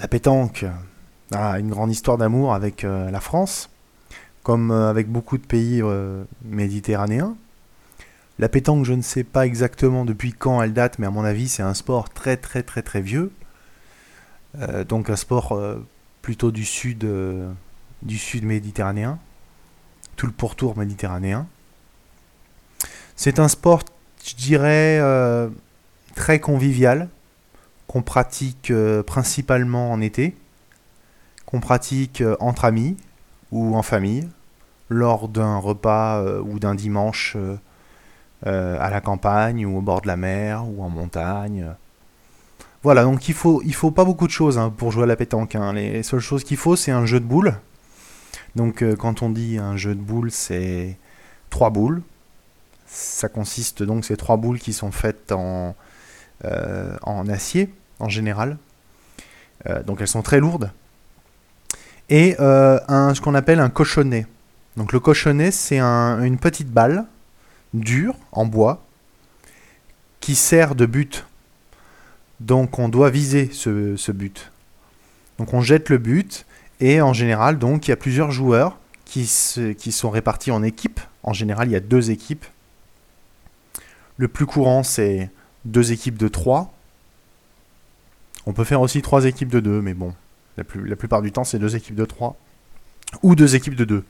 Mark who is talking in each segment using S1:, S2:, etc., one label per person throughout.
S1: La pétanque a une grande histoire d'amour avec euh, la France, comme euh, avec beaucoup de pays euh, méditerranéens. La pétanque, je ne sais pas exactement depuis quand elle date, mais à mon avis, c'est un sport très très très très vieux. donc un sport plutôt du sud, du sud méditerranéen, tout le pourtour méditerranéen. C'est un sport, je dirais, très convivial, qu'on pratique principalement en été qu'on pratique euh, entre amis ou en famille, lors d'un repas euh, ou d'un dimanche euh, à la campagne ou au bord de la mer ou en montagne. Voilà, donc il faut, il faut pas beaucoup de choses hein, pour jouer à la pétanque. Hein. Les seules choses qu'il faut, c'est un jeu de boules. Donc quand on dit un jeu de boules, c'est trois boules. Ça consiste donc, ces trois boules qui sont faites en, en acier en général. donc elles sont très lourdes et euh, ce qu'on appelle un cochonnet. Donc le cochonnet, c'est une petite balle dure en bois qui sert de but. Donc on doit viser ce, but. Donc on jette le but et en général, donc il y a plusieurs joueurs qui sont répartis en équipes. En général, il y a deux équipes. Le plus courant, c'est deux équipes de trois. On peut faire aussi trois équipes de deux, mais bon, la, plupart du temps, c'est deux équipes de 3 ou deux équipes de 2.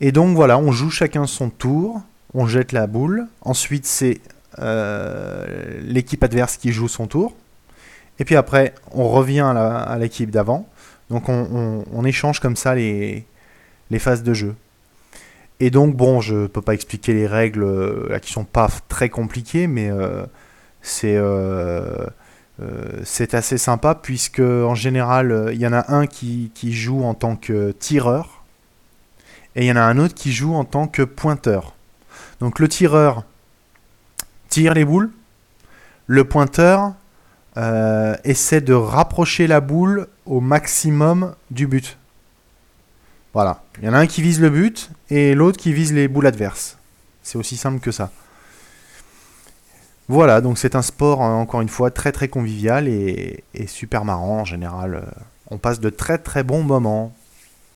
S1: Et donc voilà, on joue chacun son tour, on jette la boule, ensuite c'est euh, l'équipe adverse qui joue son tour, et puis après on revient à l'équipe d'avant, donc on, échange comme ça les, phases de jeu. Et donc bon, je ne peux pas expliquer les règles euh, là, qui sont pas très compliquées, mais euh, c'est c'est assez sympa puisque en général euh, il y en a un qui, joue en tant que tireur et il y en a un autre qui joue en tant que pointeur. Donc le tireur tire les boules, le pointeur euh, essaie de rapprocher la boule au maximum du but. Voilà, il y en a un qui vise le but et l'autre qui vise les boules adverses. C'est aussi simple que ça. Voilà, donc c'est un sport, euh, encore une fois, très très convivial et, super marrant en général. Euh, on passe de très très bons moments.